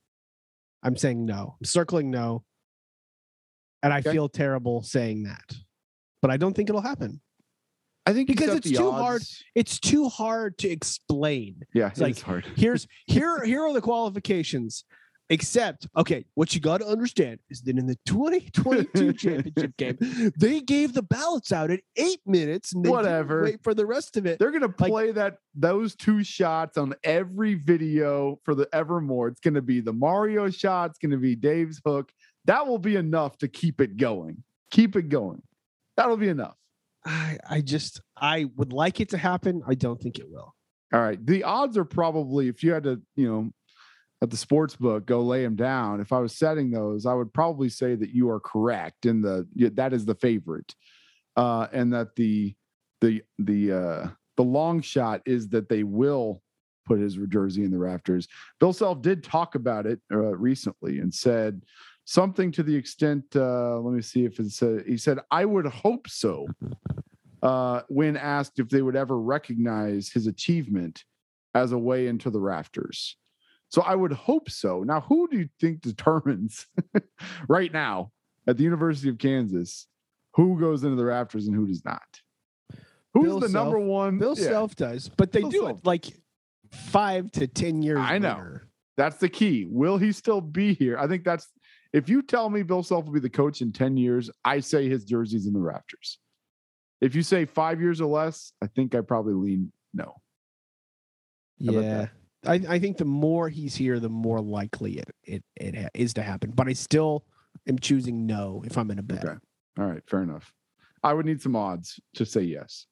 I'm saying no. I'm circling no. And I Okay. feel terrible saying that. But I don't think it'll happen. I think Because it's too hard. It's too hard to explain. Yeah, It's it's like, hard. Here's here here are the qualifications. Except, okay, what you got to understand is that in the 2022 championship game, they gave the ballots out at eight minutes and they didn't Whatever. wait for the rest of it. They're gonna Like- play that those two shots on every video for the Evermore. It's gonna be the Mario shot. It's gonna be Dave's hook. That will be enough to keep it going. Keep it going. That'll be enough. I, I just I would like it to happen. I don't think it will. All right. The odds are probably if you had to, you know, at the sports book, go lay them down. If I was setting those, I would probably say that you are correct in the that is the favorite. Uh, and that the the the uh the long shot is that they will put his jersey in the rafters. Bill Self did talk about it uh, recently and said something to the extent uh let me see if it's uh, he said I would hope so uh, when asked if they would ever recognize his achievement as a way into the rafters. So I would hope so. Now, who do you think determines right now at the University of Kansas who goes into the rafters and who does not? Who's Bill the number one? Bill yeah, Self does, but they Bill do Self. it like five to ten years. I know. later. That's the key. Will he still be here? I think that's if you tell me Bill Self will be the coach in 10 years, I say his jersey's in the rafters. If you say five years or less, I think I probably lean no. How Yeah. I, I think the more he's here, the more likely it it, it is to happen. But I still am choosing no if I'm in a bet. Okay. All right, fair enough. I would need some odds to say yes.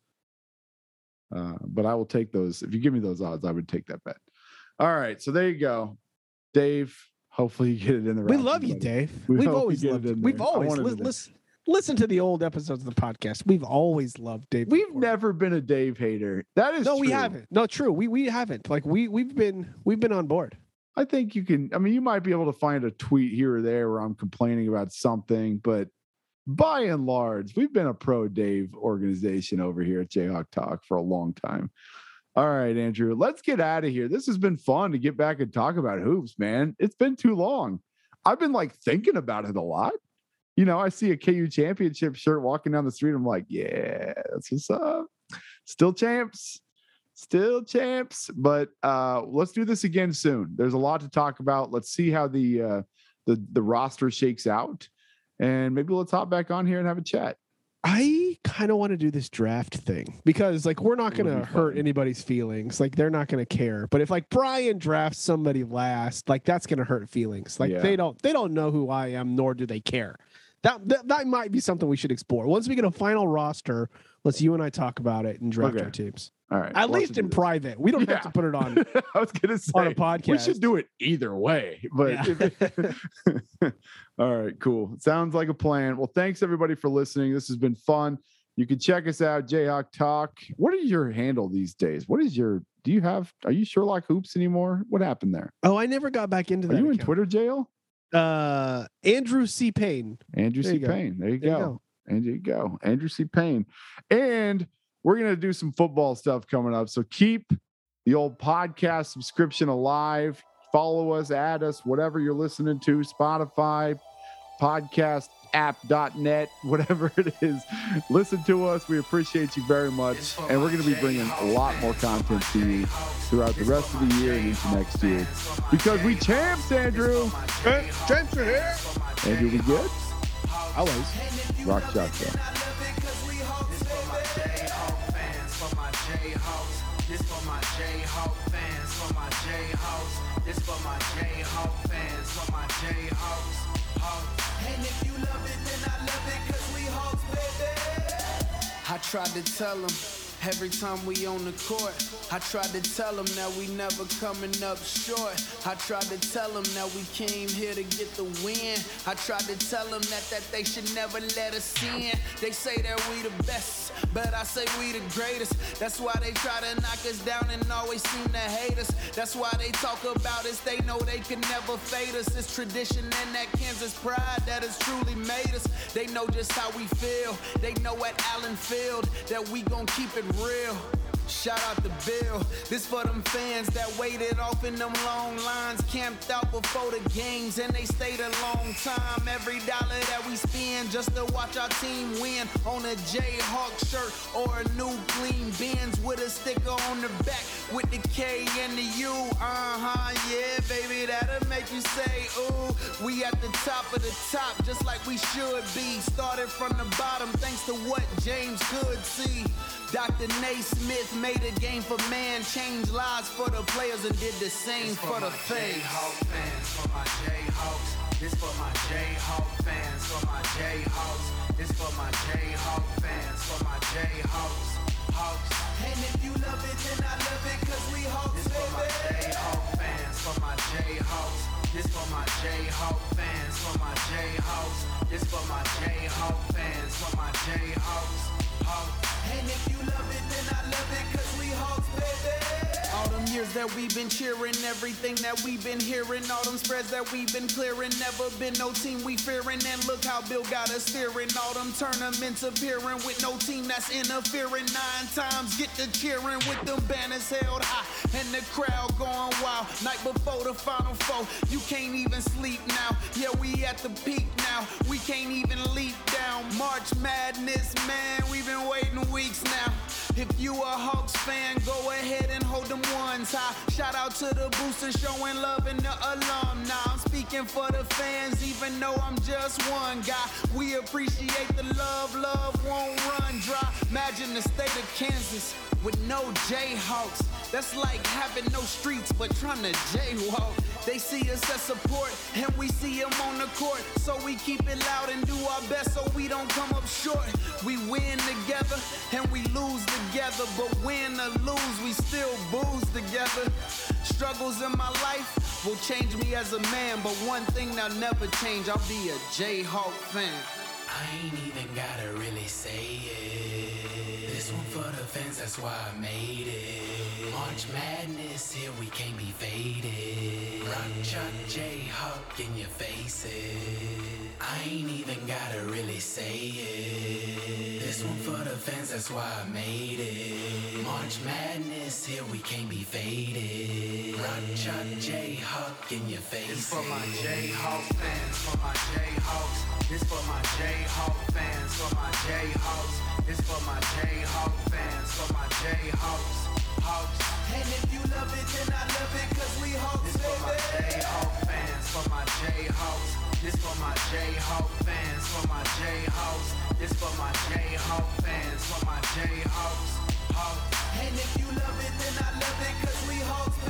Uh, but I will take those. If you give me those odds, I would take that bet. All right, so there you go. Dave, hopefully you get it in the right. We love you. Dave. We have always it loved you. We've always wanted li- listen, listen to the old episodes of the podcast. We've always loved Dave. We've never been a Dave hater. That is No, we haven't. No, true. We we haven't. Like we we've been we've been on board. I think you can. I mean, you might be able to find a tweet here or there where I'm complaining about something, but by and large, we've been a pro Dave organization over here at Jayhawk Talk for a long time. All right, Andrew, let's get out of here. This has been fun to get back and talk about hoops, man. It's been too long. I've been like thinking about it a lot. You know, I see a KU championship shirt walking down the street. I'm like, yeah, that's what's up. Still champs still champs but uh let's do this again soon there's a lot to talk about let's see how the uh the the roster shakes out and maybe let's hop back on here and have a chat I kind of want to do this draft thing because like we're not going to hurt anybody's feelings. Like they're not going to care. But if like Brian drafts somebody last, like that's going to hurt feelings. Like Yeah. they don't they don't know who I am nor do they care. That, that that might be something we should explore. Once we get a final roster, let's you and I talk about it and draft Okay. our teams. all right At we'll least in private. We don't Yeah. have to put it on i was gonna say on a podcast. we should do it either way but all right cool sounds like a plan well thanks everybody for listening this has been fun you can check us out jayhawk talk what is your handle these days what is your do you have are you sherlock hoops anymore what happened there Oh, I never got back into that. are you in twitter jail Uh, Andrew C. Payne. Andrew There C. Payne. There you There go. And you go. Andrew C. Payne. And we're going to do some football stuff coming up. So keep the old podcast subscription alive. Follow us, add us, whatever you're listening to, Spotify, podcast app.net, whatever it is. Listen to us. We appreciate you very much. And we're going to be bringing a lot more content to you throughout the rest of the year and into next year. Because we champs, Andrew. James are here. Andrew, we good? Always. Rock shotgun. This for my Jayhawk fans, for my Jayhawks. This for my Jayhawk fans, for my Jayhawks. Tried to tell them every time we on the court. I tried to tell them that we never coming up short. I tried to tell them that we came here to get the win. I tried to tell them that, that they should never let us in. They say that we the best, but I say we the greatest. That's why they try to knock us down and always seem to hate us. That's why they talk about us. They know they can never fade us. It's tradition and that Kansas pride that has truly made us. They know just how we feel. They know at Allen Field that we gon' keep it real. Shout out to Bill. This for them fans that waited off in them long lines, camped out before the games, and they stayed a long time. Every dollar that we spend just to watch our team win on a Jayhawk shirt or a new clean Benz with a sticker on the back with the K and the U. Uh huh, yeah, baby, that'll make you say, ooh. We at the top of the top, just like we should be. Started from the bottom, thanks to what James could see. Dr. Naismith made a game for man, changed lives for the players, and did the same for the fans. fans, for my Jayhawks. This for my Jayhawk fans, for my Jayhawks. This for my Jayhawk fans, for my Jayhawks. Hawks. And if you love it, then I love it, cause we Hawks, this baby. for my fans, for my Jayhawks. This for my Jayhawk fans, for my Jayhawks. This for my Jayhawk fans, for my Jayhawks. Hawks. And if you love it, then I love it, cause we baby. All them years that we've been cheering, everything that we've been hearing, all them spreads that we've been clearing, never been no team we fearing. And look how Bill got us steering, all them tournaments appearing with no team that's interfering. Nine times get to cheering with them banners held high and the crowd going wild. Night before the final four, you can't even sleep now. Yeah, we at the peak now, we can't even leap down. March Madness, man, we've been waiting weeks now. If you a Hawks fan, go ahead and hold them ones high. Shout out to the boosters showing love and the alumni. I'm speaking for the fans, even though I'm just one guy. We appreciate the love, love won't run dry. Imagine the state of Kansas with no Jayhawks. That's like having no streets but trying to jaywalk. They see us as support and we see them on the court. So we keep it loud and do best so we don't come up short. We win together and we lose together. But win or lose, we still booze together. Struggles in my life will change me as a man. But one thing that'll never change, I'll be a Jayhawk fan. I ain't even gotta really say it. This one for the fans, that's why I made it. March Madness, here we can't be faded. Rock Chuck J Hawk in your faces. I ain't even gotta really say it. This one for the fans, that's why I made it. March Madness, here we can't be faded. Rock Chalk Jayhawk in your faces. This for my Jayhawk fans, for my Jayhawks. This for my Jayhawk fans, for my Jayhawks. This for my Jayhawk fans, for my Jayhawks. Hawks. And if you love it, then I love it, cause we Hawks, This for my Jayhawk fans, for my Jayhawks. This for my Jayhawk fans, for my Jayhawks. This for my Jayhawk fans, for my Jayhawks. Hawks. And if you love it, then I love it, cause we Hawks, baby.